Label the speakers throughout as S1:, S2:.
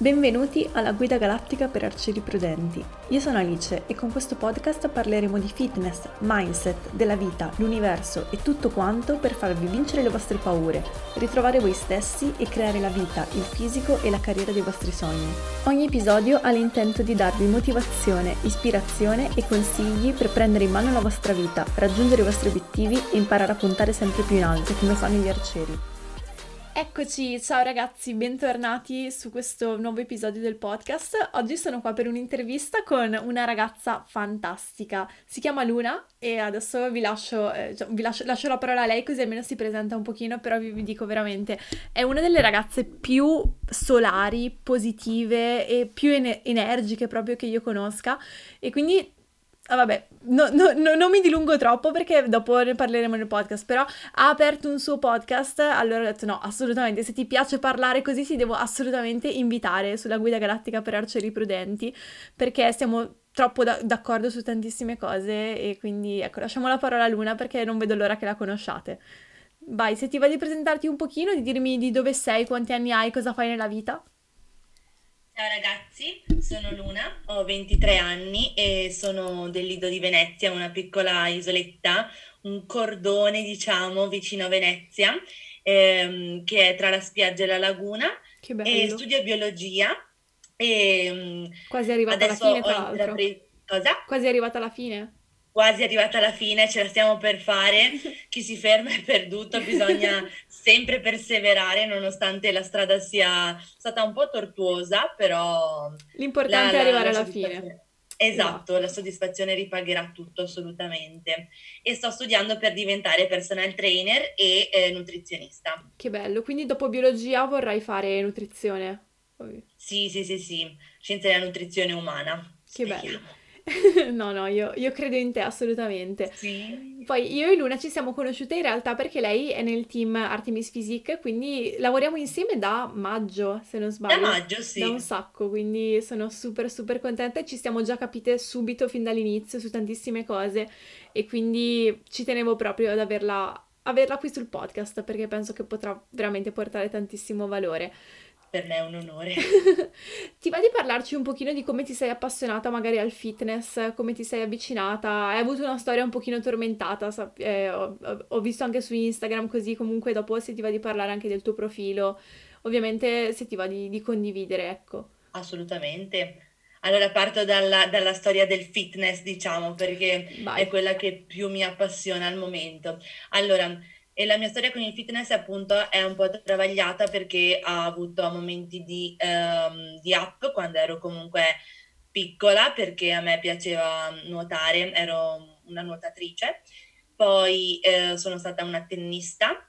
S1: Benvenuti alla Guida Galattica per Arcieri Prudenti. Io sono Alice e con questo podcast parleremo di fitness, mindset, della vita, l'universo e tutto quanto per farvi vincere le vostre paure, ritrovare voi stessi e creare la vita, il fisico e la carriera dei vostri sogni. Ogni episodio ha l'intento di darvi motivazione, ispirazione e consigli per prendere in mano la vostra vita, raggiungere i vostri obiettivi e imparare a puntare sempre più in alto come fanno gli arcieri. Eccoci, ciao ragazzi, bentornati su questo nuovo episodio del podcast. Oggi sono qua per un'intervista con una ragazza fantastica. Si chiama Luna e adesso vi lascio, eh, cioè, vi lascio, lascio la parola a lei così almeno si presenta un pochino, però vi, vi dico veramente, è una delle ragazze più solari, positive e più ener- energiche proprio che io conosca e quindi Ah, vabbè, no, no, no, non mi dilungo troppo perché dopo ne parleremo nel podcast, però ha aperto un suo podcast, allora ho detto no, assolutamente, se ti piace parlare così ti devo assolutamente invitare sulla guida galattica per arcieri prudenti, perché siamo troppo da- d'accordo su tantissime cose e quindi ecco, lasciamo la parola a Luna perché non vedo l'ora che la conosciate. Vai, se ti va di presentarti un pochino, di dirmi di dove sei, quanti anni hai, cosa fai nella vita.
S2: Ciao ragazzi, sono Luna, ho 23 anni e sono del Lido di Venezia, una piccola isoletta, un cordone diciamo vicino a Venezia, ehm, che è tra la spiaggia e la laguna
S1: Che
S2: e
S1: bello.
S2: studio biologia e mm,
S1: Quasi arrivata alla fine, tra l'altro.
S2: intrapreso... Cosa?
S1: Quasi arrivata alla fine.
S2: Quasi arrivata alla fine, ce la stiamo per fare. Chi si ferma è perduto, bisogna sempre perseverare nonostante la strada sia stata un po' tortuosa, però
S1: L'importante
S2: la,
S1: è arrivare
S2: la
S1: alla fine.
S2: Esatto, la soddisfazione ripagherà tutto assolutamente. E sto studiando per diventare personal trainer e eh, nutrizionista.
S1: Che bello, quindi dopo biologia vorrai fare nutrizione.
S2: Sì, sì, sì, sì, scienza della nutrizione umana.
S1: Che
S2: speriamo.
S1: bello. No, no, io, io credo in te assolutamente.
S2: Sì.
S1: Poi io e Luna ci siamo conosciute in realtà perché lei è nel team Artemis Physique, quindi lavoriamo insieme da maggio, se non
S2: Da
S1: sbaglio.
S2: maggio, sì.
S1: Da un sacco, quindi sono super super contenta e ci siamo già capite subito fin dall'inizio su tantissime cose e quindi ci tenevo proprio ad averla, averla qui sul podcast perché penso che potrà veramente portare tantissimo valore.
S2: Per me è un onore.
S1: Ti va di parlarci un pochino di come ti sei appassionata magari al fitness, come ti sei avvicinata? Hai avuto una storia un pochino tormentata, sap- eh, ho, ho- visto anche su Instagram così, comunque dopo se ti va di parlare anche del tuo profilo, ovviamente se ti va di, di condividere, ecco.
S2: Assolutamente. Allora parto dalla, dalla storia del fitness, diciamo, perché
S1: Vai.
S2: è quella che più mi appassiona al momento. Allora, e la mia storia con il fitness appunto è un po' travagliata perché ha avuto momenti di, ehm, di up quando ero comunque piccola, perché a me piaceva nuotare, ero una nuotatrice. Poi eh, sono stata una tennista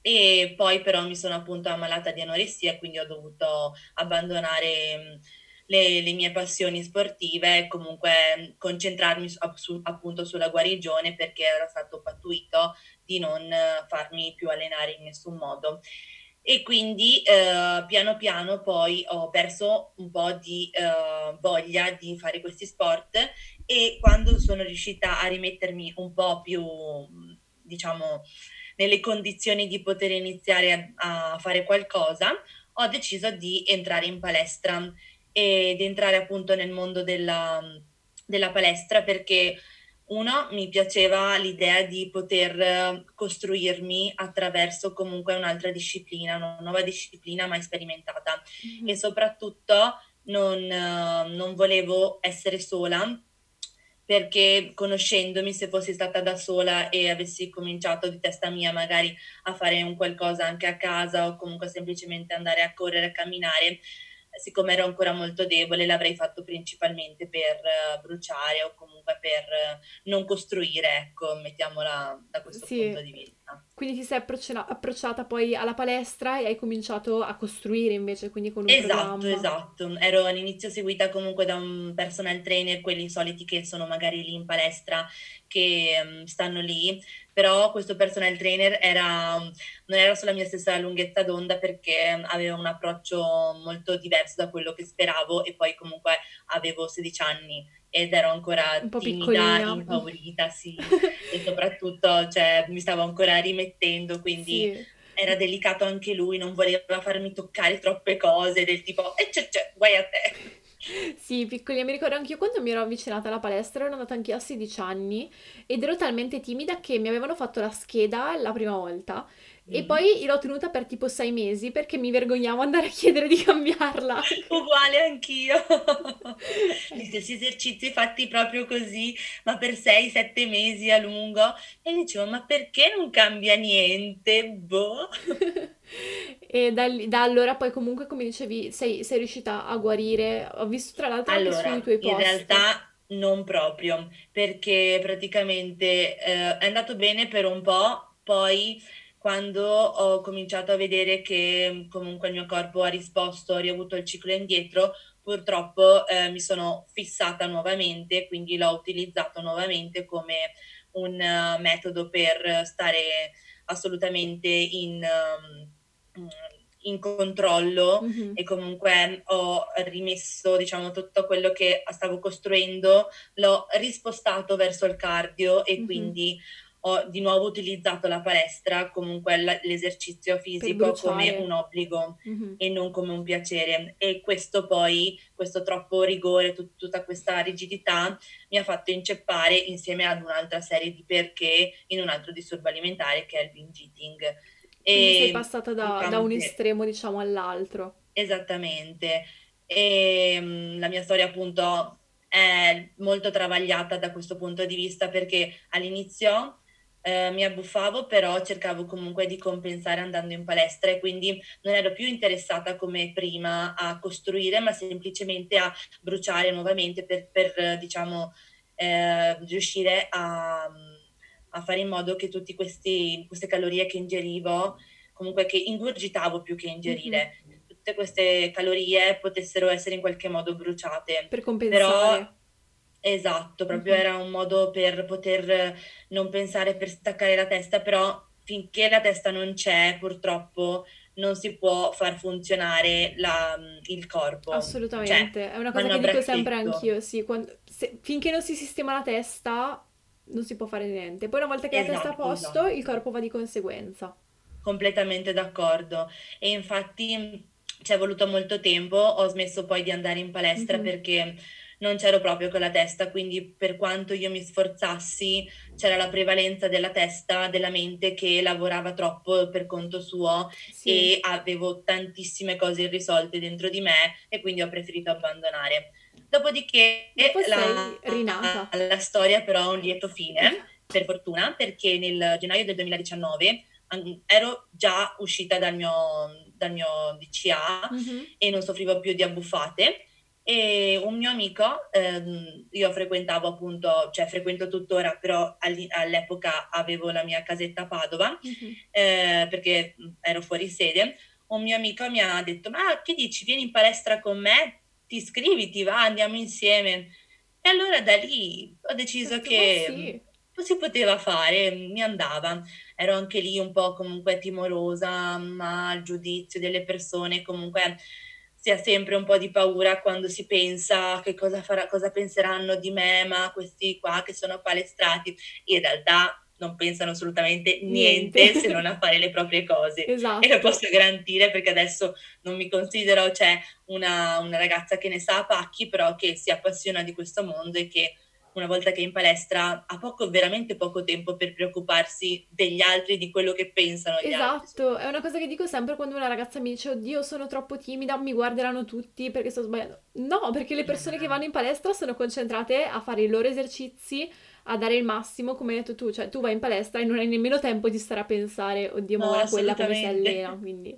S2: e poi però mi sono appunto ammalata di anoressia, quindi ho dovuto abbandonare mh, le, le mie passioni sportive e comunque concentrarmi su- appunto sulla guarigione perché ero stato pattuito di non eh, farmi più allenare in nessun modo. E quindi eh, piano piano poi ho perso un po' di eh, voglia di fare questi sport e quando sono riuscita a rimettermi un po' più, diciamo, nelle condizioni di poter iniziare a, a fare qualcosa, ho deciso di entrare in palestra ed entrare appunto nel mondo della, della palestra perché Uno, mi piaceva l'idea di poter costruirmi attraverso comunque un'altra disciplina, una nuova disciplina mai sperimentata
S3: Mhm.
S2: e soprattutto non, eh, non volevo essere sola perché conoscendomi, se fossi stata da sola e avessi cominciato di testa mia magari a fare un qualcosa anche a casa o comunque semplicemente andare a correre, a camminare, siccome ero ancora molto debole, l'avrei fatto principalmente per eh, bruciare o comunque per eh, non costruire, ecco, mettiamola da questo
S3: Sì.
S2: punto di vista.
S3: Quindi ti sei approccia- approcciata poi alla palestra e hai cominciato a costruire invece, quindi con un
S2: Esatto,
S3: programma.
S2: esatto. Ero all'inizio seguita comunque da un personal trainer, quelli soliti che sono magari lì in palestra, che mm, stanno lì, però questo personal trainer era, non era sulla mia stessa lunghezza d'onda perché aveva un approccio molto diverso da quello che speravo e poi comunque avevo 16 anni ed ero ancora
S3: Un po'
S2: timida, impaurita, sì, e soprattutto cioè, mi stavo ancora rimettendo, quindi
S3: Sì.
S2: era delicato anche lui, non voleva farmi toccare troppe cose, del tipo, e c'è, c'è, guai a te.
S3: Sì, piccolina, mi ricordo anch'io quando mi ero avvicinata alla palestra, ero andata anch'io a 16 anni ed ero talmente timida che mi avevano fatto la scheda la prima volta e
S2: Mm.
S3: poi l'ho tenuta per tipo sei mesi perché mi vergognavo andare a chiedere di cambiarla.
S2: Uguale anch'io. Gli stessi esercizi fatti proprio così, ma per 6-7 mesi a lungo. E dicevo, ma perché non cambia niente? Boh.
S3: E da, da allora poi comunque, come dicevi, sei, sei riuscita a guarire. Ho visto tra l'altro anche sui
S2: Allora,
S3: tuoi
S2: in
S3: post.
S2: realtà non proprio, perché praticamente eh, è andato bene per un po', poi quando ho cominciato a vedere che comunque il mio corpo ha risposto, ho riavuto il ciclo indietro, purtroppo eh, mi sono fissata nuovamente, quindi l'ho utilizzato nuovamente come un eh, metodo per stare assolutamente in, um, in controllo
S3: Mhm.
S2: e comunque ho rimesso, diciamo, tutto quello che stavo costruendo, l'ho rispostato verso il cardio e
S3: Mhm.
S2: quindi ho di nuovo utilizzato la palestra, comunque l- l'esercizio fisico come un obbligo
S3: Mhm.
S2: e non come un piacere. E questo poi, questo troppo rigore, tut- tutta questa rigidità mi ha fatto inceppare insieme ad un'altra serie di perché in un altro disturbo alimentare che è il binge eating.
S3: Quindi sei
S2: E
S3: passata da, da un estremo, diciamo, all'altro.
S2: Esattamente. E la mia storia appunto è molto travagliata da questo punto di vista perché all'inizio eh, mi abbuffavo, però cercavo comunque di compensare andando in palestra e quindi non ero più interessata come prima a costruire, ma semplicemente a bruciare nuovamente per, per, diciamo, eh, riuscire a, a fare in modo che tutte queste calorie che ingerivo, comunque che ingurgitavo più che ingerire, tutte queste calorie potessero essere in qualche modo bruciate.
S3: Per
S2: Però
S3: compensare.
S2: Esatto, proprio
S3: Mhm.
S2: era un modo per poter non pensare, per staccare la testa, però finché la testa non c'è, purtroppo non si può far funzionare la- il corpo. Cioè,
S3: Assolutamente, è una cosa che dico sempre anch'io, sì, quando- se- finché non si sistema la testa non si può fare niente. Poi una volta che la testa è a
S2: Esatto,
S3: posto,
S2: esatto.
S3: il corpo va di conseguenza.
S2: Completamente d'accordo. E infatti ci è voluto molto tempo, ho smesso poi di andare in palestra
S3: Mhm.
S2: perché non c'ero proprio con la testa, quindi per quanto io mi sforzassi, c'era la prevalenza della testa, della mente che lavorava troppo per conto suo
S3: Sì,
S2: e avevo tantissime cose irrisolte dentro di me e quindi ho preferito abbandonare. Dopodiché
S3: dopo
S2: la, la storia però ha un lieto fine, per fortuna, perché nel gennaio del 2019 an- ero già uscita dal mio, dal mio DCA
S3: Mhm.
S2: e non soffrivo più di abbuffate. E un mio amico, ehm, io frequentavo appunto, cioè frequento tuttora, però all'epoca avevo la mia casetta a Padova,
S3: Mhm.
S2: eh, perché ero fuori sede. Un mio amico mi ha detto: Ma che dici, vieni in palestra con me? Ti iscriviti, va, andiamo insieme. E allora da lì ho deciso
S3: detto,
S2: che
S3: sì,
S2: si poteva fare, mi andava. Ero anche lì un po' comunque timorosa, ma il giudizio delle persone comunque si ha sempre un po' di paura quando si pensa che cosa farà, cosa penseranno di me, ma questi qua che sono palestrati, in realtà non pensano assolutamente niente
S3: niente.
S2: se non a fare le proprie cose. E lo
S3: Esatto.
S2: posso garantire perché adesso non mi considero, cioè, una, una ragazza che ne sa a pacchi, però che si appassiona di questo mondo e che una volta che è in palestra ha poco, veramente poco tempo per preoccuparsi degli altri, di quello che pensano gli altri.
S1: Esatto, è una cosa che dico sempre quando una ragazza mi dice oddio sono troppo timida, mi guarderanno tutti perché sto sbagliando. No, perché le persone che vanno in palestra sono concentrate a fare i loro esercizi, a dare il massimo, come hai detto tu, cioè tu vai in palestra e non hai nemmeno tempo di stare a pensare, oddio, ma
S2: No,
S1: ora quella come si allena, quindi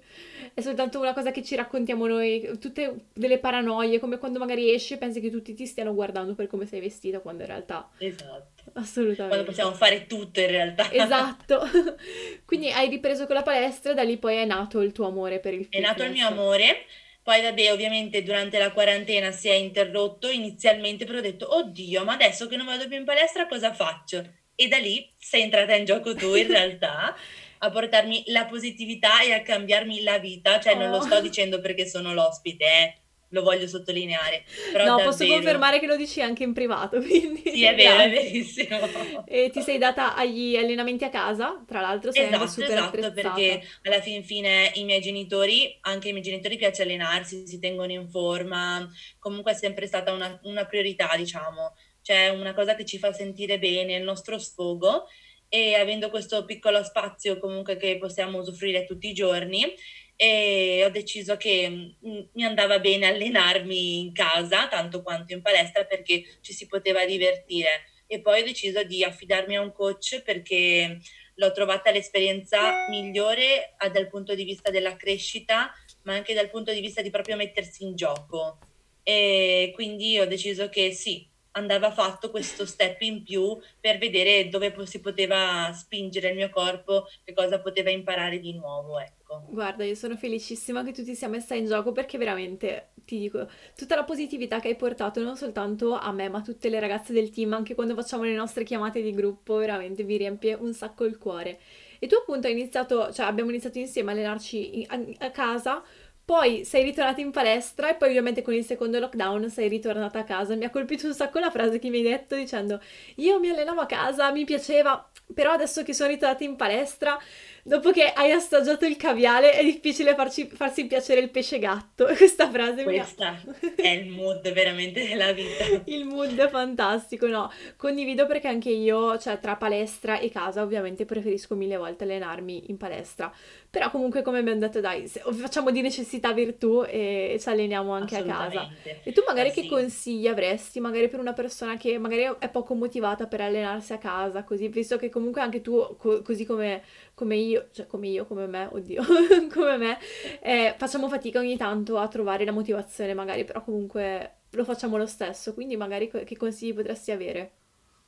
S1: è soltanto una cosa che ci raccontiamo noi, tutte delle paranoie, come quando magari esci e pensi che tutti ti stiano guardando per come sei vestita, quando in realtà
S2: Esatto. Quando
S1: assolutamente.
S2: possiamo fare tutto in realtà.
S1: Esatto. Quindi hai ripreso con la palestra da lì poi è nato il tuo amore per il
S2: È nato il mio
S1: fitness.
S2: amore. Poi, vabbè, ovviamente durante la quarantena si è interrotto inizialmente, però ho detto, oddio, ma adesso che non vado più in palestra, cosa faccio? E da lì sei entrata in gioco tu, in realtà, a portarmi la positività e a cambiarmi la vita. Cioè, non lo
S1: Oh.
S2: sto dicendo perché sono l'ospite, eh, lo voglio sottolineare. Però
S1: No, posso
S2: davvero,
S1: confermare che lo dici anche in privato, quindi
S2: Sì, è vero, è verissimo.
S1: E ti sei data agli allenamenti a casa, tra l'altro sei
S2: Esatto,
S1: super
S2: esatto,
S1: attrezzata.
S2: perché alla fin fine i miei genitori, anche ai miei genitori piace allenarsi, si tengono in forma, comunque è sempre stata una, una priorità, diciamo, cioè una cosa che ci fa sentire bene, il nostro sfogo e avendo questo piccolo spazio comunque che possiamo usufruire tutti i giorni e ho deciso che mm, mi andava bene allenarmi in casa tanto quanto in palestra perché ci si poteva divertire e poi ho deciso di affidarmi a un coach perché l'ho trovata l'esperienza migliore ah, dal punto di vista della crescita, ma anche dal punto di vista di proprio mettersi in gioco. E quindi ho deciso che sì, andava fatto questo step in più per vedere dove si poteva spingere il mio corpo, che cosa poteva imparare di nuovo, ecco.
S1: Guarda, io sono felicissima che tu ti sia messa in gioco perché veramente, ti dico, tutta la positività che hai portato non soltanto a me, ma a tutte le ragazze del team, anche quando facciamo le nostre chiamate di gruppo, veramente vi riempie un sacco il cuore. E tu appunto hai iniziato, cioè abbiamo iniziato insieme a allenarci in- a, a casa, poi sei ritornata in palestra e poi ovviamente con il secondo lockdown sei ritornata a casa. Mi ha colpito un sacco la frase che mi hai detto dicendo io mi allenavo a casa, mi piaceva, però adesso che sono ritornata in palestra Dopo che hai assaggiato il caviale è difficile farci- farsi piacere il pesce gatto. Questa frase.
S2: Questa è il mood veramente della vita.
S1: Il mood è fantastico, no? Condivido perché anche io, cioè tra palestra e casa, ovviamente preferisco mille volte allenarmi in palestra. Però comunque, come abbiamo detto, dai, facciamo di necessità virtù e ci alleniamo anche a casa. E tu magari
S2: Ah,
S1: che
S2: sì.
S1: consigli avresti, magari per una persona che magari è poco motivata per allenarsi a casa, così, visto che comunque anche tu, co- così come, come io, cioè come io, come me, oddio, come me, eh, facciamo fatica ogni tanto a trovare la motivazione magari, però comunque lo facciamo lo stesso, quindi magari che consigli potresti avere?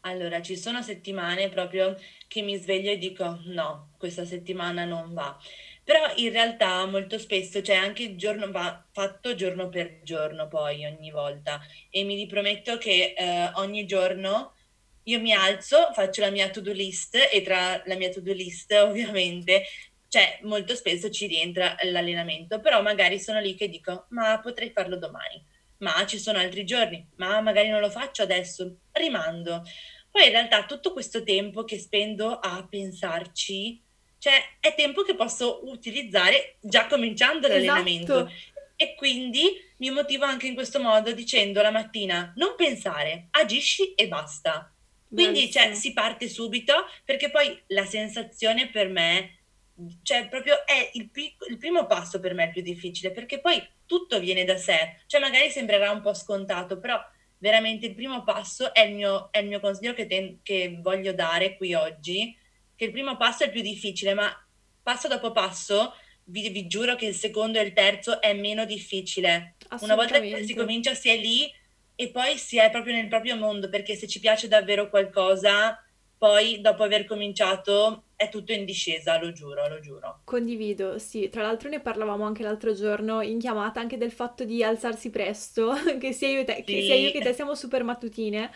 S2: Allora, ci sono settimane proprio che mi sveglio e dico no, questa settimana non va. Però in realtà molto spesso c'è anche il giorno va fatto giorno per giorno poi ogni volta e mi riprometto che eh, ogni giorno io mi alzo, faccio la mia to-do list e tra la mia to-do list ovviamente cioè molto spesso ci rientra l'allenamento, però magari sono lì che dico ma potrei farlo domani, ma ci sono altri giorni, ma magari non lo faccio adesso, rimando. Poi in realtà tutto questo tempo che spendo a pensarci, cioè è tempo che posso utilizzare già cominciando l'allenamento.
S1: Esatto.
S2: E quindi mi motivo anche in questo modo dicendo la mattina non pensare, agisci e basta. Quindi cioè, si parte subito perché poi la sensazione per me, cioè proprio è il, pic- il primo passo per me il più difficile perché poi tutto viene da sé. Cioè magari sembrerà un po' scontato, però veramente il primo passo è il mio, è il mio consiglio che, ten- che voglio dare qui oggi, che il primo passo è il più difficile, ma passo dopo passo vi, vi giuro che il secondo e il terzo è meno difficile. Una volta che si comincia si è lì e poi si è proprio nel proprio mondo, perché se ci piace davvero qualcosa, poi dopo aver cominciato è tutto in discesa, lo giuro, lo giuro.
S1: Condivido, sì, tra l'altro ne parlavamo anche l'altro giorno in chiamata anche del fatto di alzarsi presto, che sia io te, che sia io
S2: Sì.
S1: che te siamo super mattutine,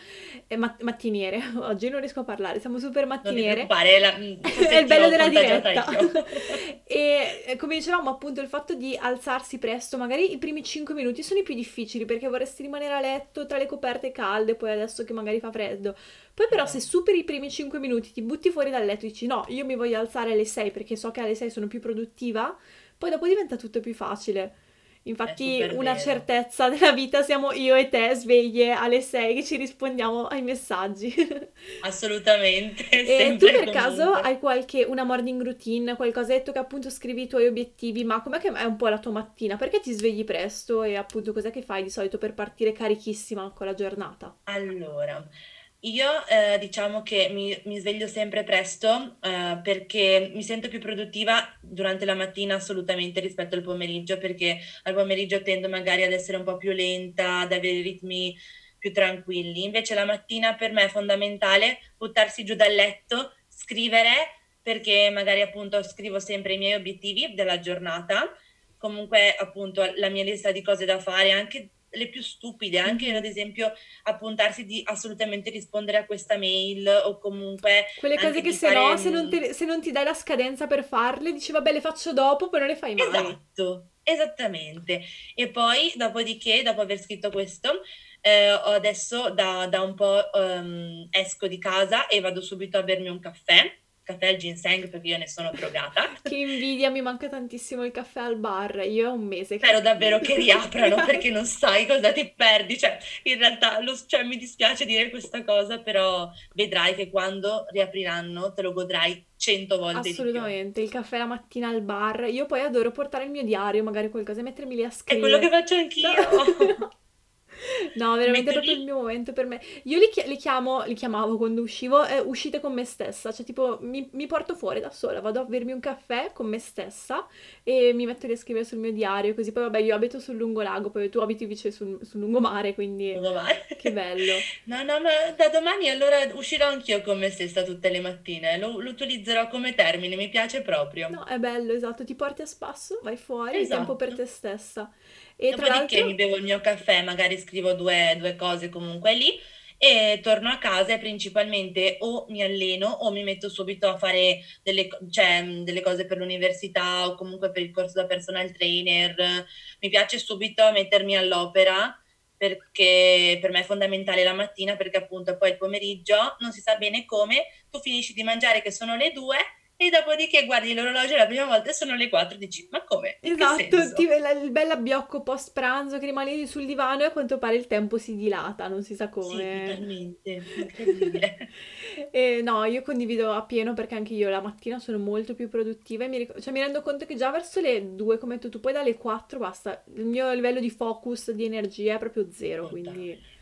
S1: e mat- mattiniere, oggi non riesco a parlare, siamo super
S2: Non ti
S1: mattiniere.
S2: preoccupare, la- forse
S1: È il bello della diretta. E eh, come dicevamo, appunto, il fatto di alzarsi presto, magari i primi 5 minuti sono i più difficili perché vorresti rimanere a letto tra le coperte calde, poi adesso che magari fa freddo. Poi però se superi i primi 5 minuti, ti butti fuori dal letto e dici no, io mi voglio alzare alle 6 perché so che alle 6 sono più produttiva, poi dopo diventa tutto più facile. Infatti una vero. certezza della vita siamo io e te sveglie alle 6 che ci rispondiamo ai messaggi.
S2: Assolutamente.
S1: e tu per caso hai qualche, una morning routine, qualcosa? Hai detto che appunto scrivi i tuoi obiettivi, ma com'è che è un po' la tua mattina? Perché ti svegli presto e appunto cos'è che fai di solito per partire carichissima con la giornata?
S2: Allora... Io eh, diciamo che mi, mi sveglio sempre presto eh, perché mi sento più produttiva durante la mattina assolutamente rispetto al pomeriggio perché al pomeriggio tendo magari ad essere un po' più lenta, ad avere ritmi più tranquilli. Invece la mattina per me è fondamentale buttarsi giù dal letto, scrivere perché magari appunto scrivo sempre i miei obiettivi della giornata, comunque appunto la mia lista di cose da fare anche le più stupide, anche ad esempio appuntarsi di assolutamente rispondere a questa mail o comunque...
S1: Quelle cose che se no, se non, te, se non, ti dai la scadenza per farle, dici vabbè le faccio dopo, poi non le fai mai.
S2: Esatto, esattamente. E poi, dopodiché, dopo aver scritto questo, eh, adesso da, da, un po' um, esco di casa e vado subito a bermi un caffè caffè al ginseng perché io ne sono drogata.
S1: che invidia, mi manca tantissimo il caffè al bar. Io ho un mese
S2: che... Spero davvero che riaprano perché non sai cosa ti perdi. Cioè, in realtà lo, cioè, mi dispiace dire questa cosa, però vedrai che quando riapriranno te lo godrai cento volte
S1: Assolutamente, il caffè la mattina al bar. Io poi adoro portare il mio diario, magari qualcosa e mettermi lì a scrivere.
S2: È quello che faccio anch'io. No.
S1: No, veramente è proprio il mio momento per me. Io li, li chiamo, li chiamavo quando uscivo, eh, uscite con me stessa, cioè tipo mi, mi, porto fuori da sola, vado a bermi un caffè con me stessa e mi metto lì a scrivere sul mio diario, così poi vabbè io abito sul lungolago, poi tu abiti invece sul, sul lungomare, quindi
S2: lungomare.
S1: che bello.
S2: No, no, ma da domani allora uscirò anch'io con me stessa tutte le mattine, lo, lo utilizzerò come termine, mi piace proprio.
S1: No, è bello, esatto, ti porti a spasso, vai fuori, esatto. tempo per te stessa.
S2: E Dopodiché mi bevo il mio caffè, magari scrivo due, due cose comunque lì e torno a casa e principalmente o mi alleno o mi metto subito a fare delle, cioè, delle, cose per l'università o comunque per il corso da personal trainer. Mi piace subito mettermi all'opera perché per me è fondamentale la mattina perché appunto poi il pomeriggio non si sa bene come tu finisci di mangiare che sono le due e dopodiché guardi l'orologio la prima volta e sono le 4 e dici ma come?
S1: esatto, ti, il bel abbiocco post pranzo che rimani sul divano e a quanto pare il tempo si dilata, non si sa come.
S2: Sì, totalmente, incredibile.
S1: e, no, io condivido appieno perché anche io la mattina sono molto più produttiva e mi, ric- cioè, mi rendo conto che già verso le 2 come tu, tu poi dalle 4 basta, il mio livello di focus, di energia è proprio zero, quindi...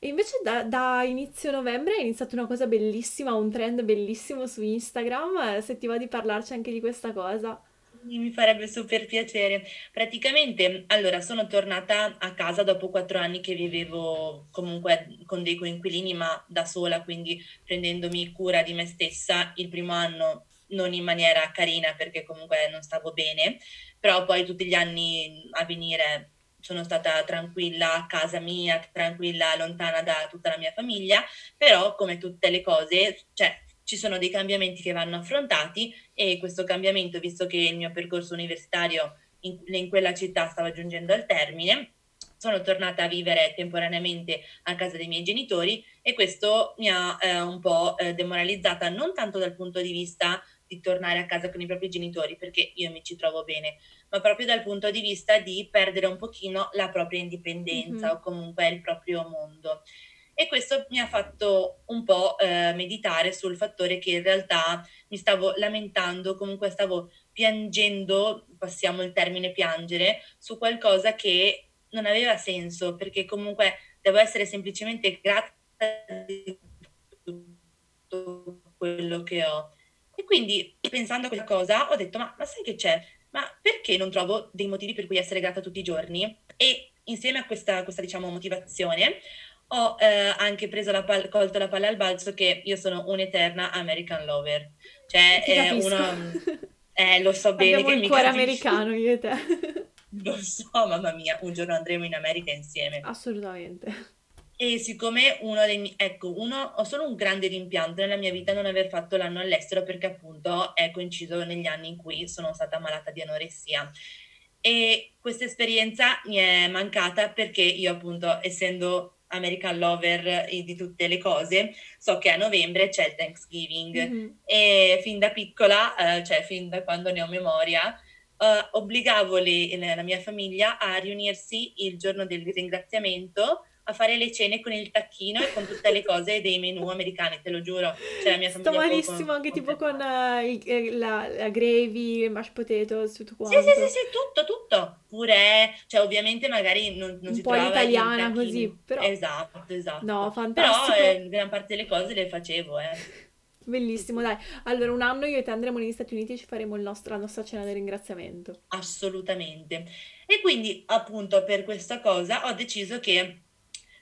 S1: E invece da, da, inizio novembre è iniziata una cosa bellissima, un trend bellissimo su Instagram, se ti va di parlarci anche di questa cosa.
S2: Mi farebbe super piacere. Praticamente, allora, sono tornata a casa dopo quattro anni che vivevo comunque con dei coinquilini, ma da sola, quindi prendendomi cura di me stessa. Il primo anno non in maniera carina perché comunque non stavo bene, però poi tutti gli anni a venire sono stata tranquilla a casa mia, tranquilla lontana da tutta la mia famiglia, però come tutte le cose, cioè ci sono dei cambiamenti che vanno affrontati e questo cambiamento, visto che il mio percorso universitario in, in quella città stava giungendo al termine, sono tornata a vivere temporaneamente a casa dei miei genitori e questo mi ha eh, un po' eh, demoralizzata non tanto dal punto di vista di tornare a casa con i propri genitori perché io mi ci trovo bene, ma proprio dal punto di vista di perdere un pochino la propria indipendenza mm-hmm. o comunque il proprio mondo. E questo mi ha fatto un po' eh, meditare sul fattore che in realtà mi stavo lamentando, comunque stavo piangendo, passiamo il termine piangere, su qualcosa che non aveva senso, perché comunque devo essere semplicemente grata di tutto quello che ho. Quindi pensando a questa cosa ho detto, ma, ma sai che c'è? Ma perché non trovo dei motivi per cui essere grata tutti i giorni? E insieme a questa, questa diciamo, motivazione ho eh, anche preso la palla, colto la palla al balzo che io sono un'eterna American lover. Cioè, è uno... Eh, lo so bene
S1: Abbiamo
S2: che
S1: il cuore americano io e te.
S2: Lo so, mamma mia, un giorno andremo in America insieme.
S1: Assolutamente.
S2: E siccome uno dei miei, ecco, uno, ho solo un grande rimpianto nella mia vita non aver fatto l'anno all'estero perché appunto è coinciso negli anni in cui sono stata malata di anoressia. E questa esperienza mi è mancata perché io appunto, essendo American lover di tutte le cose, so che a novembre c'è il Thanksgiving mm-hmm. e fin da piccola, eh, cioè fin da quando ne ho memoria, uh, obbligavo le, la mia famiglia a riunirsi il giorno del ringraziamento a fare le cene con il tacchino e con tutte le cose dei menù americani, te lo giuro. Cioè, la mia
S1: Sto malissimo con, anche con tipo con uh, il, la, la, gravy, il mashed potatoes, tutto quanto.
S2: Sì, sì, sì, sì, tutto, tutto. Pure, cioè ovviamente magari non, non
S1: Un
S2: si
S1: po' l'italiana così, però...
S2: Esatto, esatto.
S1: No, fantastico.
S2: Però eh, gran parte delle cose le facevo, eh.
S1: Bellissimo, dai. Allora, un anno io e te andremo negli Stati Uniti e ci faremo nostro, la nostra cena di ringraziamento.
S2: Assolutamente. E quindi, appunto, per questa cosa ho deciso che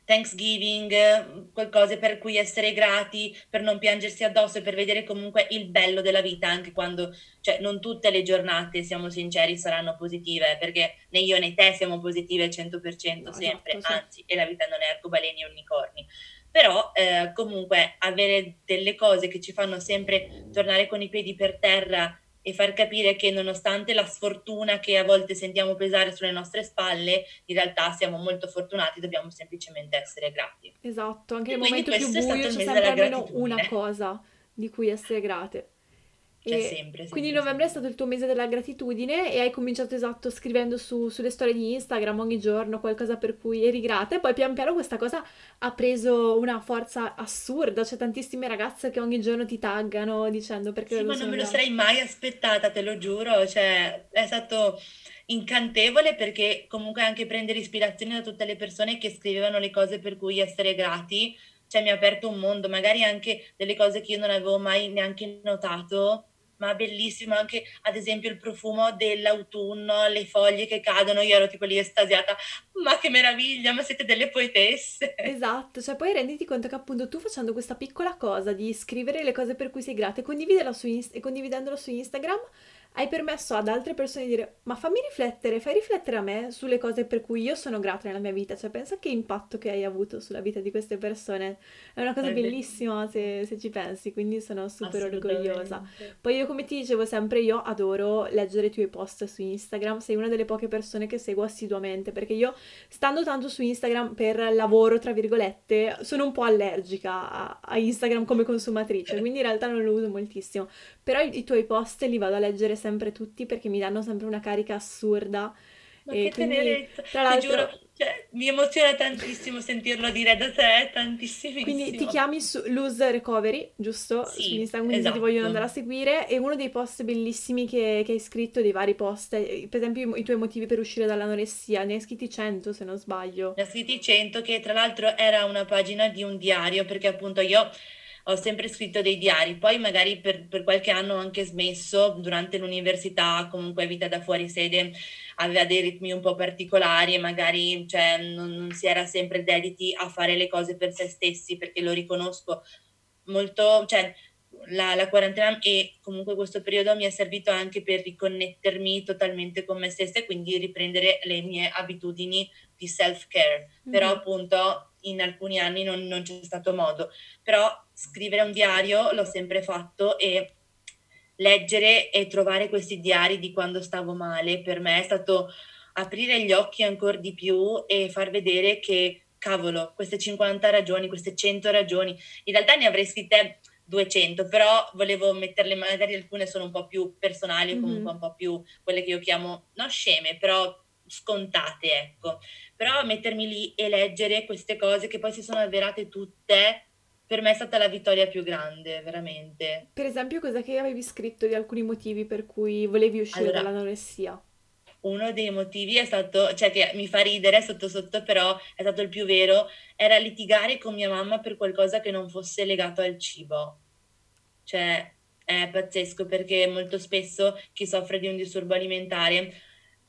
S2: Thanksgiving, qualcosa per cui essere grati, per non piangersi addosso e per vedere comunque il bello della vita, anche quando, cioè, non tutte le giornate, siamo sinceri, saranno positive, perché né io né te siamo positive al 100% no, sempre, esatto, anzi, e la vita non è arcobaleni e unicorni. Però eh, comunque avere delle cose che ci fanno sempre tornare con i piedi per terra e far capire che nonostante la sfortuna che a volte sentiamo pesare sulle nostre spalle, in realtà siamo molto fortunati, dobbiamo semplicemente essere grati.
S1: Esatto, anche nel momento più buio c'è sempre almeno una cosa di cui essere grate.
S2: C'è sempre, sempre.
S1: Quindi novembre è stato il tuo mese della gratitudine e hai cominciato esatto scrivendo su, sulle storie di Instagram ogni giorno qualcosa per cui eri grata e poi pian piano questa cosa ha preso una forza assurda, c'è tantissime ragazze che ogni giorno ti taggano dicendo perché...
S2: Sì, ma non me lo sarei mai aspettata, te lo giuro, cioè è stato incantevole perché comunque anche prendere ispirazione da tutte le persone che scrivevano le cose per cui essere grati, cioè mi ha aperto un mondo, magari anche delle cose che io non avevo mai neanche notato ma bellissimo anche ad esempio il profumo dell'autunno, le foglie che cadono, io ero tipo lì estasiata, ma che meraviglia, ma siete delle poetesse.
S1: Esatto, cioè poi renditi conto che appunto tu facendo questa piccola cosa di scrivere le cose per cui sei grata e, su Inst- condividendolo su Instagram, hai permesso ad altre persone di dire ma fammi riflettere, fai riflettere a me sulle cose per cui io sono grata nella mia vita, cioè pensa che impatto che hai avuto sulla vita di queste persone, è una cosa è bellissima se, se, ci pensi, quindi sono super orgogliosa. Poi io come ti dicevo sempre, io adoro leggere i tuoi post su Instagram, sei una delle poche persone che seguo assiduamente, perché io stando tanto su Instagram per lavoro, tra virgolette, sono un po' allergica a, a Instagram come consumatrice, quindi in realtà non lo uso moltissimo, però i, i tuoi post li vado a leggere sempre sempre tutti perché mi danno sempre una carica assurda.
S2: Ma e che quindi, tenerezza, tra l'altro, ti giuro, cioè, mi emoziona tantissimo sentirlo dire da te, tantississimo.
S1: Quindi ti chiami su Lose Recovery, giusto?
S2: Sì,
S1: su Instagram, quindi
S2: esatto.
S1: ti vogliono andare a seguire. E uno dei post bellissimi che, che hai scritto, dei vari post, per esempio i, i, tuoi motivi per uscire dall'anoressia, ne hai scritti 100 se non sbaglio.
S2: Ne hai scritti 100 che tra l'altro era una pagina di un diario perché appunto io ho sempre scritto dei diari, poi magari per, per qualche anno ho anche smesso durante l'università, comunque vita da fuori sede aveva dei ritmi un po' particolari e magari cioè, non, non si era sempre dediti a fare le cose per se stessi, perché lo riconosco molto, cioè la, la, quarantena e comunque questo periodo mi è servito anche per riconnettermi totalmente con me stessa e quindi riprendere le mie abitudini di self-care. Mm-hmm. Però appunto in alcuni anni non, non c'è stato modo. Però scrivere un diario l'ho sempre fatto e leggere e trovare questi diari di quando stavo male per me è stato aprire gli occhi ancora di più e far vedere che cavolo, queste 50 ragioni, queste 100 ragioni, in realtà ne avrei scritte 200, però volevo metterle, magari alcune sono un po' più personali o comunque mm-hmm. un po' più quelle che io chiamo, non sceme, però scontate, ecco. Però mettermi lì e leggere queste cose che poi si sono avverate tutte, per me è stata la vittoria più grande, veramente.
S1: Per esempio, cosa che avevi scritto di alcuni motivi per cui volevi uscire allora, dall'anoressia?
S2: Uno dei motivi è stato, cioè che mi fa ridere sotto sotto, però è stato il più vero, era litigare con mia mamma per qualcosa che non fosse legato al cibo. Cioè, è pazzesco perché molto spesso chi soffre di un disturbo alimentare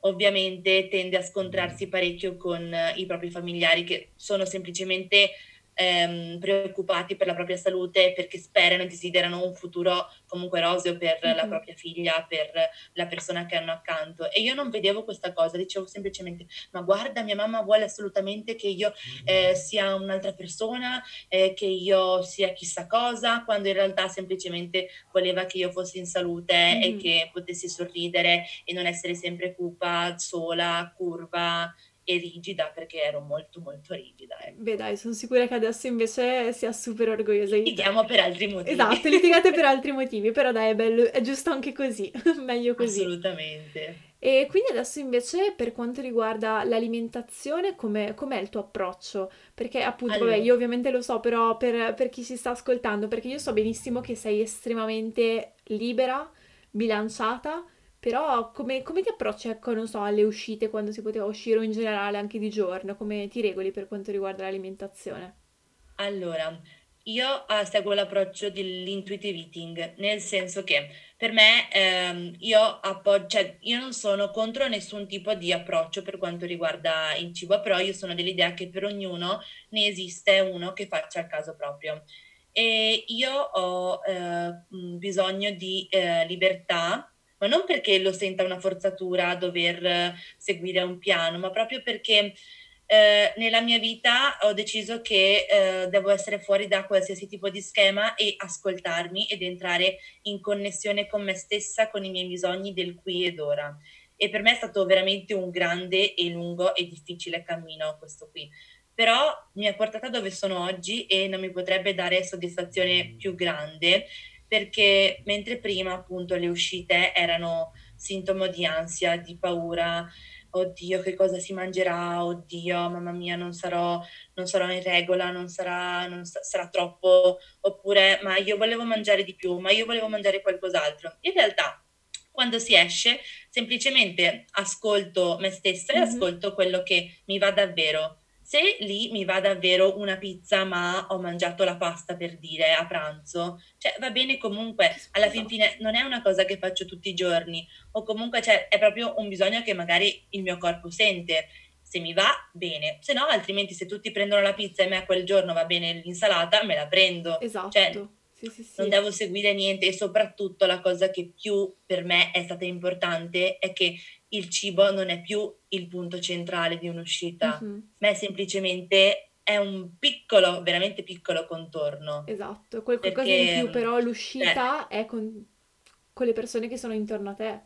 S2: ovviamente tende a scontrarsi parecchio con i propri familiari che sono semplicemente ehm, preoccupati per la propria salute perché sperano e desiderano un futuro comunque roseo per mm-hmm. la propria figlia, per la persona che hanno accanto. E io non vedevo questa cosa, dicevo semplicemente, ma guarda, mia mamma vuole assolutamente che io eh, sia un'altra persona, eh, che io sia chissà cosa, quando in realtà semplicemente voleva che io fossi in salute mm-hmm. e che potessi sorridere e non essere sempre cupa, sola, curva e rigida perché ero molto molto rigida.
S1: Ecco. Beh dai, sono sicura che adesso invece sia super orgogliosa di
S2: Litighiamo per altri motivi.
S1: Esatto, litigate per altri motivi, però dai è bello, è giusto anche così, meglio così.
S2: Assolutamente.
S1: E quindi adesso invece per quanto riguarda l'alimentazione, com'è, com'è il tuo approccio? Perché appunto, vabbè,
S2: Allora,
S1: io ovviamente lo so, però per, per chi si sta ascoltando, perché io so benissimo che sei estremamente libera, bilanciata, però come, come ti approcci, ecco, non so, alle uscite quando si poteva uscire o in generale anche di giorno? Come ti regoli per quanto riguarda l'alimentazione?
S2: Allora, io eh, seguo l'approccio dell'intuitive eating, nel senso che per me ehm, io, appo- cioè, io non sono contro nessun tipo di approccio per quanto riguarda il cibo, però io sono dell'idea che per ognuno ne esiste uno che faccia il caso proprio. E io ho eh, bisogno di eh, libertà, ma non perché lo senta una forzatura dover eh, seguire un piano, ma proprio perché eh, nella mia vita ho deciso che eh, devo essere fuori da qualsiasi tipo di schema e ascoltarmi ed entrare in connessione con me stessa, con i miei bisogni del qui ed ora. E per me è stato veramente un grande e lungo e difficile cammino questo qui. Però mi ha portata dove sono oggi e non mi potrebbe dare soddisfazione più grande perché mentre prima appunto le uscite erano sintomo di ansia, di paura, oddio che cosa si mangerà, oddio mamma mia non sarò, non sarò in regola, non sarà, non sa- sarà troppo, oppure ma io volevo mangiare di più, ma io volevo mangiare qualcos'altro. In realtà quando si esce semplicemente ascolto me stessa e
S1: Mhm.
S2: ascolto quello che mi va davvero. Se lì mi va davvero una pizza, ma ho mangiato la pasta per dire a pranzo, cioè va bene comunque, alla fin
S1: Esatto.
S2: fine non è una cosa che faccio tutti i giorni, o comunque cioè, è proprio un bisogno che magari il mio corpo sente. Se mi va, bene, se no, altrimenti se tutti prendono la pizza e a me quel giorno va bene l'insalata, me la prendo. Cioè,
S1: Esatto, sì, sì,
S2: non
S1: sì.
S2: devo seguire niente e soprattutto la cosa che più per me è stata importante è che il cibo non è più il punto centrale di un'uscita,
S1: Mhm.
S2: ma è semplicemente è un piccolo, veramente piccolo contorno.
S1: Esatto, quel qualcosa in
S2: Perché,
S1: più, però
S2: cioè,
S1: l'uscita è con, con le persone che sono intorno a te.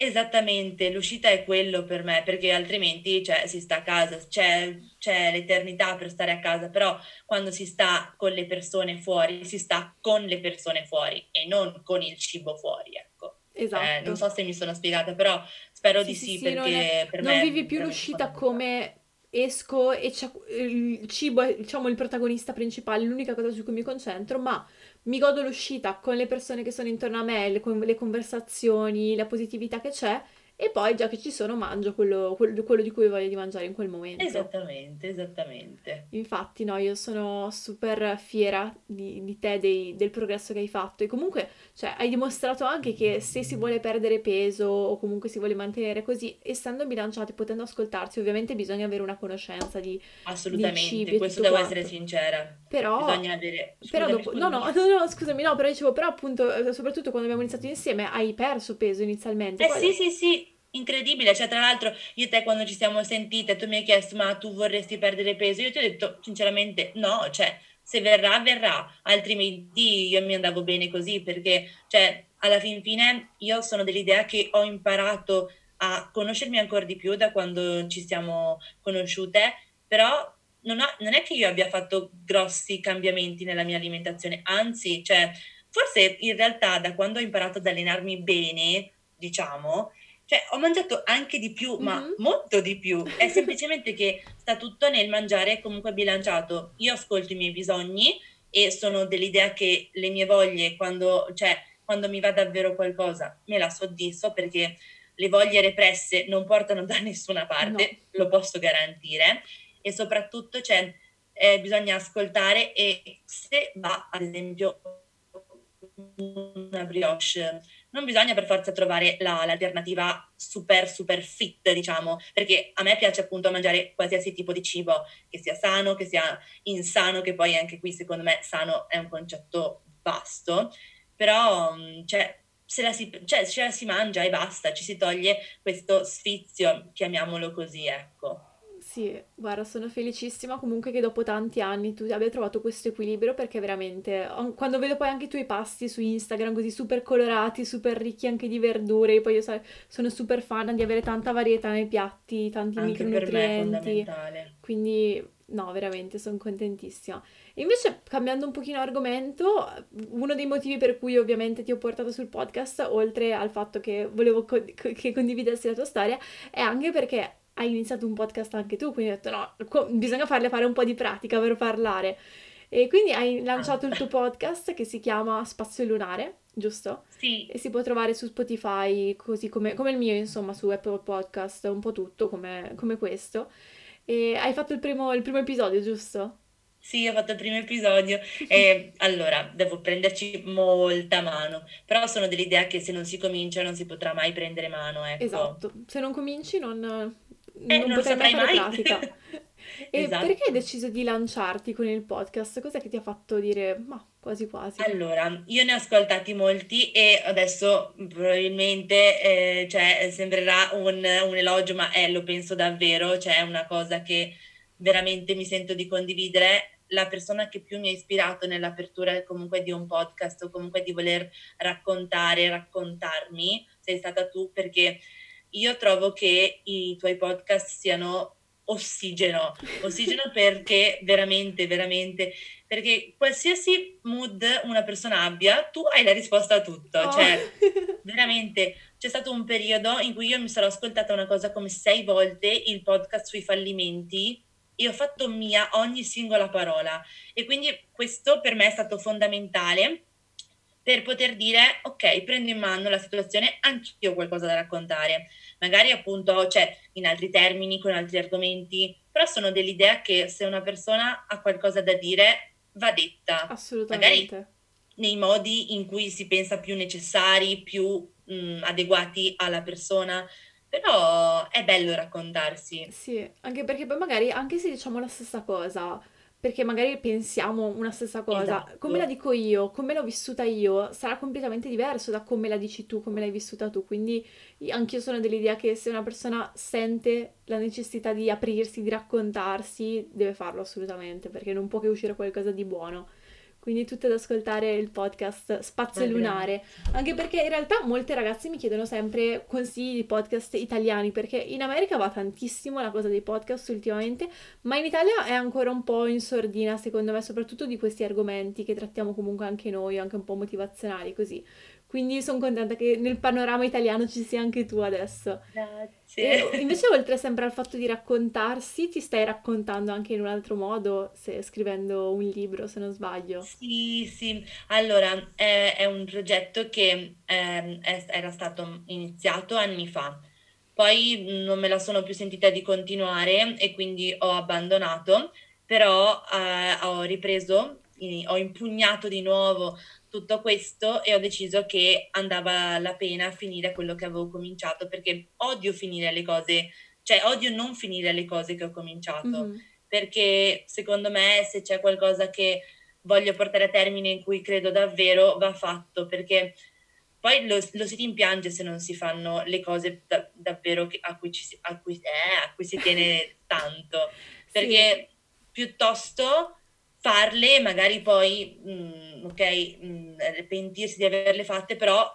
S2: Esattamente, l'uscita è quello per me, perché altrimenti, cioè, si sta a casa, c'è c'è l'eternità per stare a casa, però quando si sta con le persone fuori, si sta con le persone fuori e non con il cibo fuori, ecco. Cioè, non
S1: Esatto.
S2: so se mi sono spiegata, però spero
S1: Sì,
S2: di
S1: sì,
S2: sì,
S1: sì, non è-
S2: perché per
S1: non
S2: me è
S1: vivi più l'uscita come esco e il cibo è, diciamo, il protagonista principale, l'unica cosa su cui mi concentro, ma mi godo l'uscita con le persone che sono intorno a me, le, con- le conversazioni, la positività che c'è, e poi già che ci sono mangio quello, quello- quello di cui ho voglia di mangiare in quel momento.
S2: Esattamente, esattamente.
S1: Infatti, no, io sono super fiera di, di te, dei- del progresso che hai fatto e comunque, cioè, hai dimostrato anche che se si vuole perdere peso o comunque si vuole mantenere così, essendo bilanciati, potendo ascoltarsi, ovviamente bisogna avere una conoscenza di, di
S2: Assolutamente,
S1: cibi e
S2: questo
S1: tutto
S2: devo essere
S1: quanto.
S2: sincera.
S1: Però,
S2: Bisogna avere...
S1: però
S2: Scusami,
S1: dopo, no, no,
S2: scusami.
S1: no, no, scusami, no, però dicevo, però appunto, eh, soprattutto quando abbiamo iniziato insieme, hai perso peso inizialmente,
S2: Eh
S1: poi
S2: sì, sì, sì, incredibile. Cioè, tra l'altro, io e te quando ci siamo sentite, tu mi hai chiesto, ma tu vorresti perdere peso? Io ti ho detto, sinceramente, no, cioè, se verrà, verrà, altrimenti io mi andavo bene così, perché, cioè, alla fin fine, io sono dell'idea che ho imparato a conoscermi ancora di più da quando ci siamo conosciute, però non, ho- non è che io abbia fatto grossi cambiamenti nella mia alimentazione, anzi, cioè, forse in realtà da quando ho imparato ad allenarmi bene, diciamo, cioè ho mangiato anche di più, ma
S1: Mhm.
S2: molto di più. È semplicemente che sta tutto nel mangiare comunque bilanciato. Io ascolto i miei bisogni e sono dell'idea che le mie voglie, quando, cioè, quando mi va davvero qualcosa, me la soddisfo perché le voglie represse non portano da nessuna
S1: no.
S2: parte, lo posso garantire. E soprattutto, cioè, eh, bisogna ascoltare e se va, ad esempio, una brioche, non bisogna per forza trovare la- l'alternativa super, super fit, diciamo, perché a me piace appunto mangiare qualsiasi tipo di cibo, che sia sano, che sia insano, che poi anche qui secondo me sano è un concetto vasto, però, mh, cioè, se la si, cioè, ce la si mangia e basta, ci si toglie questo sfizio, chiamiamolo così, ecco.
S1: Sì, guarda, sono felicissima comunque che dopo tanti anni tu abbia trovato questo equilibrio perché veramente, an- quando vedo poi anche i tuoi pasti su Instagram così super colorati, super ricchi anche di verdure, poi io sai, sono super fan di avere tanta varietà nei piatti, tanti
S2: Anche per me è
S1: micronutrienti,
S2: fondamentale.
S1: quindi No, veramente, sono contentissima. E invece, cambiando un pochino argomento, uno dei motivi per cui ovviamente ti ho portato sul podcast, oltre al fatto che volevo co- che condividessi la tua storia, è anche perché hai iniziato un podcast anche tu, quindi ho detto no, co- bisogna farle fare un po' di pratica per parlare. E quindi hai lanciato il tuo podcast che si chiama Spazio Lunare, giusto?
S2: Sì.
S1: E si può trovare su Spotify, così come, come il mio, insomma, su Apple Podcast, un po' tutto come, come questo. E hai fatto il primo, il primo episodio, giusto?
S2: Sì, ho fatto il primo episodio e allora devo prenderci molta mano, però sono dell'idea che se non si comincia non si potrà mai prendere mano, ecco.
S1: Esatto, se non cominci non,
S2: Eh,
S1: non
S2: non
S1: potrai mai fare
S2: mai.
S1: pratica. E
S2: Esatto.
S1: perché hai deciso di lanciarti con il podcast? Cos'è che ti ha fatto dire, ma quasi quasi?
S2: Allora, io ne ho ascoltati molti e adesso probabilmente eh, cioè, sembrerà un, un elogio, ma eh, lo penso davvero, cioè è una cosa che veramente mi sento di condividere. La persona che più mi ha ispirato nell'apertura comunque di un podcast o comunque di voler raccontare, raccontarmi, sei stata tu perché io trovo che i tuoi podcast siano ossigeno, ossigeno perché veramente, veramente, perché qualsiasi mood una persona abbia, tu hai la risposta a tutto,
S1: Oh.
S2: cioè veramente c'è stato un periodo in cui io mi sarò ascoltata una cosa come sei volte il podcast sui fallimenti e ho fatto mia ogni singola parola e quindi questo per me è stato fondamentale per poter dire ok, prendo in mano la situazione, anch'io ho qualcosa da raccontare magari appunto, cioè in altri termini, con altri argomenti, però sono dell'idea che se una persona ha qualcosa da dire, va detta,
S1: Assolutamente.
S2: nei modi in cui si pensa più necessari, più mh, adeguati alla persona, però è bello raccontarsi.
S1: Sì, anche perché poi magari, anche se diciamo la stessa cosa, perché magari pensiamo una stessa cosa,
S2: Esatto.
S1: come la dico io, come l'ho vissuta io, sarà completamente diverso da come la dici tu, come l'hai vissuta tu. Quindi io- anch'io sono dell'idea che se una persona sente la necessità di aprirsi, di raccontarsi, deve farlo assolutamente, perché non può che uscire qualcosa di buono. Quindi tutte ad ascoltare il podcast Spazio
S2: bene.
S1: Lunare, anche perché in realtà molte ragazze mi chiedono sempre consigli di podcast italiani, perché in America va tantissimo la cosa dei podcast ultimamente, ma in Italia è ancora un po' in sordina, secondo me, soprattutto di questi argomenti che trattiamo comunque anche noi, anche un po' motivazionali, così. Quindi sono contenta che nel panorama italiano ci sia anche tu adesso.
S2: Grazie.
S1: E invece, oltre sempre al fatto di raccontarsi, ti stai raccontando anche in un altro modo, se- scrivendo un libro, se non sbaglio.
S2: Sì, sì, allora è, è un progetto che ehm, è- era stato iniziato anni fa, poi non me la sono più sentita di continuare e quindi ho abbandonato, però eh, ho ripreso, ho impugnato di nuovo tutto questo e ho deciso che andava la pena finire quello che avevo cominciato, perché odio finire le cose, cioè odio non finire le cose che ho cominciato.
S1: Mhm.
S2: perché secondo me se c'è qualcosa che voglio portare a termine in cui credo davvero va fatto, perché poi lo, lo si rimpiange se non si fanno le cose da- davvero che- a, cui ci a, cui, eh, a cui si tiene tanto, perché piuttosto farle magari poi, mm, ok, mm, pentirsi di averle fatte, però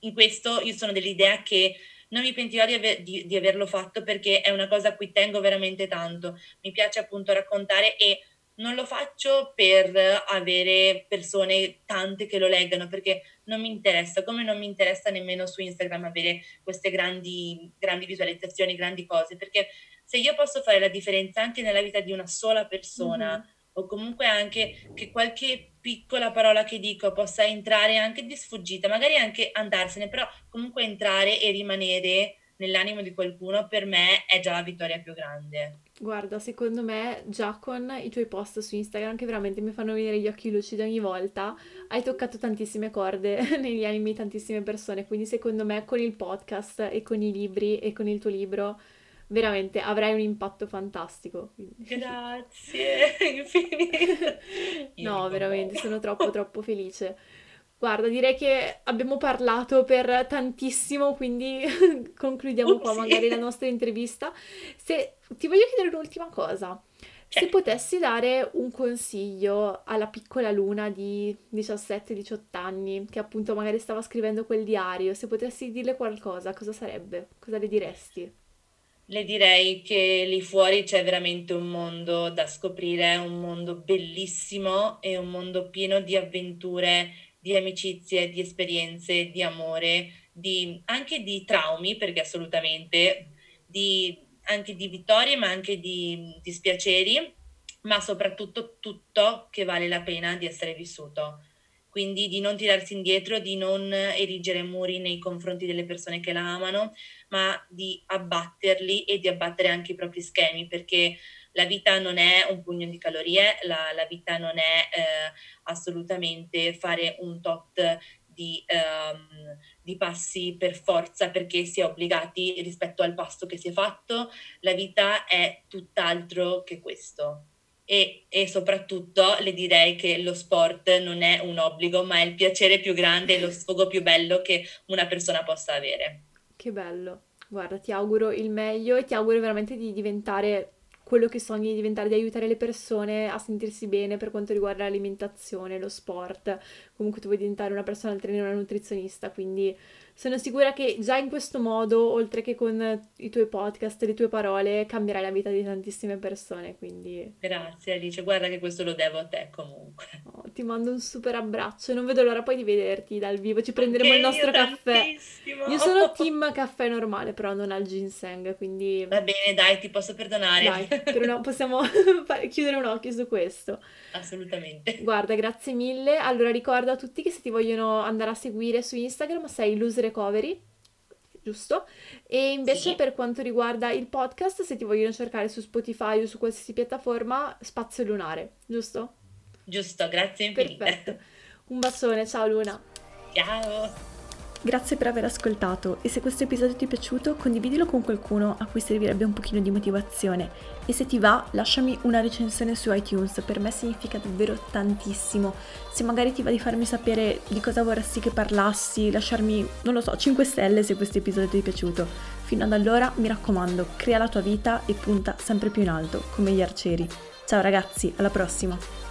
S2: in questo io sono dell'idea che non mi pentirò di, aver- di- di averlo fatto perché è una cosa a cui tengo veramente tanto. Mi piace appunto raccontare e non lo faccio per avere persone tante che lo leggano perché non mi interessa, come non mi interessa nemmeno su Instagram avere queste grandi, grandi visualizzazioni, grandi cose, perché se io posso fare la differenza anche nella vita di una sola persona
S1: Mhm.
S2: O comunque anche che qualche piccola parola che dico possa entrare anche di sfuggita, magari anche andarsene, però comunque entrare e rimanere nell'animo di qualcuno per me è già la vittoria più grande.
S1: Guarda, secondo me già con i tuoi post su Instagram che veramente mi fanno venire gli occhi lucidi ogni volta, hai toccato tantissime corde negli animi di tantissime persone, quindi secondo me con il podcast e con i libri e con il tuo libro veramente avrai un impatto fantastico.
S2: Grazie,
S1: No, veramente, sono troppo troppo felice. Guarda, direi che abbiamo parlato per tantissimo, quindi concludiamo qua
S2: Upsi.
S1: magari la nostra intervista. Se ti voglio chiedere un'ultima cosa. Se
S2: Certo.
S1: potessi dare un consiglio alla piccola Luna di 17-18 anni, che appunto magari stava scrivendo quel diario, se potessi dirle qualcosa, cosa sarebbe? Cosa le diresti?
S2: Le direi che lì fuori c'è veramente un mondo da scoprire, un mondo bellissimo e un mondo pieno di avventure, di amicizie, di esperienze, di amore, di, anche di traumi, perché assolutamente, di, anche di vittorie, ma anche di dispiaceri, ma soprattutto tutto che vale la pena di essere vissuto quindi di non tirarsi indietro, di non erigere muri nei confronti delle persone che la amano, ma di abbatterli e di abbattere anche i propri schemi, perché la vita non è un pugno di calorie, la, la vita non è eh, assolutamente fare un tot di, um, di, passi per forza perché si è obbligati rispetto al pasto che si è fatto, la vita è tutt'altro che questo e, e, soprattutto le direi che lo sport non è un obbligo, ma è il piacere più grande e lo sfogo più bello che una persona possa avere.
S1: Che bello. Guarda, ti auguro il meglio e ti auguro veramente di diventare quello che sogni di diventare, di aiutare le persone a sentirsi bene per quanto riguarda l'alimentazione, lo sport. Comunque tu vuoi diventare una persona al trainer, una nutrizionista, quindi sono sicura che già in questo modo, oltre che con i tuoi podcast, le tue parole, cambierai la vita di tantissime persone. Quindi...
S2: Grazie Alice, guarda che questo lo devo a te comunque.
S1: Oh, ti mando un super abbraccio, non vedo l'ora poi di vederti dal vivo, ci prenderemo okay, il nostro io caffè.
S2: Tantissimo.
S1: Io sono team caffè normale, però non al ginseng, quindi...
S2: Va bene, dai, ti posso perdonare.
S1: Dai, però no, possiamo chiudere un occhio su questo.
S2: Assolutamente.
S1: Guarda, grazie mille. Allora ricordo a tutti che se ti vogliono andare a seguire su Instagram sei Lose Recovery, giusto? E invece sì. per quanto riguarda il podcast, se ti vogliono cercare su Spotify o su qualsiasi piattaforma, Spazio Lunare, giusto?
S2: Giusto, grazie infinite.
S1: Perfetto. Un bacione, ciao Luna.
S2: Ciao.
S3: Grazie per aver ascoltato e se questo episodio ti è piaciuto condividilo con qualcuno a cui servirebbe un pochino di motivazione e se ti va lasciami una recensione su iTunes, per me significa davvero tantissimo. Se magari ti va di farmi sapere di cosa vorresti che parlassi, lasciarmi, non lo so, 5 stelle se questo episodio ti è piaciuto. Fino ad allora mi raccomando, crea la tua vita e punta sempre più in alto, come gli arcieri. Ciao ragazzi, alla prossima!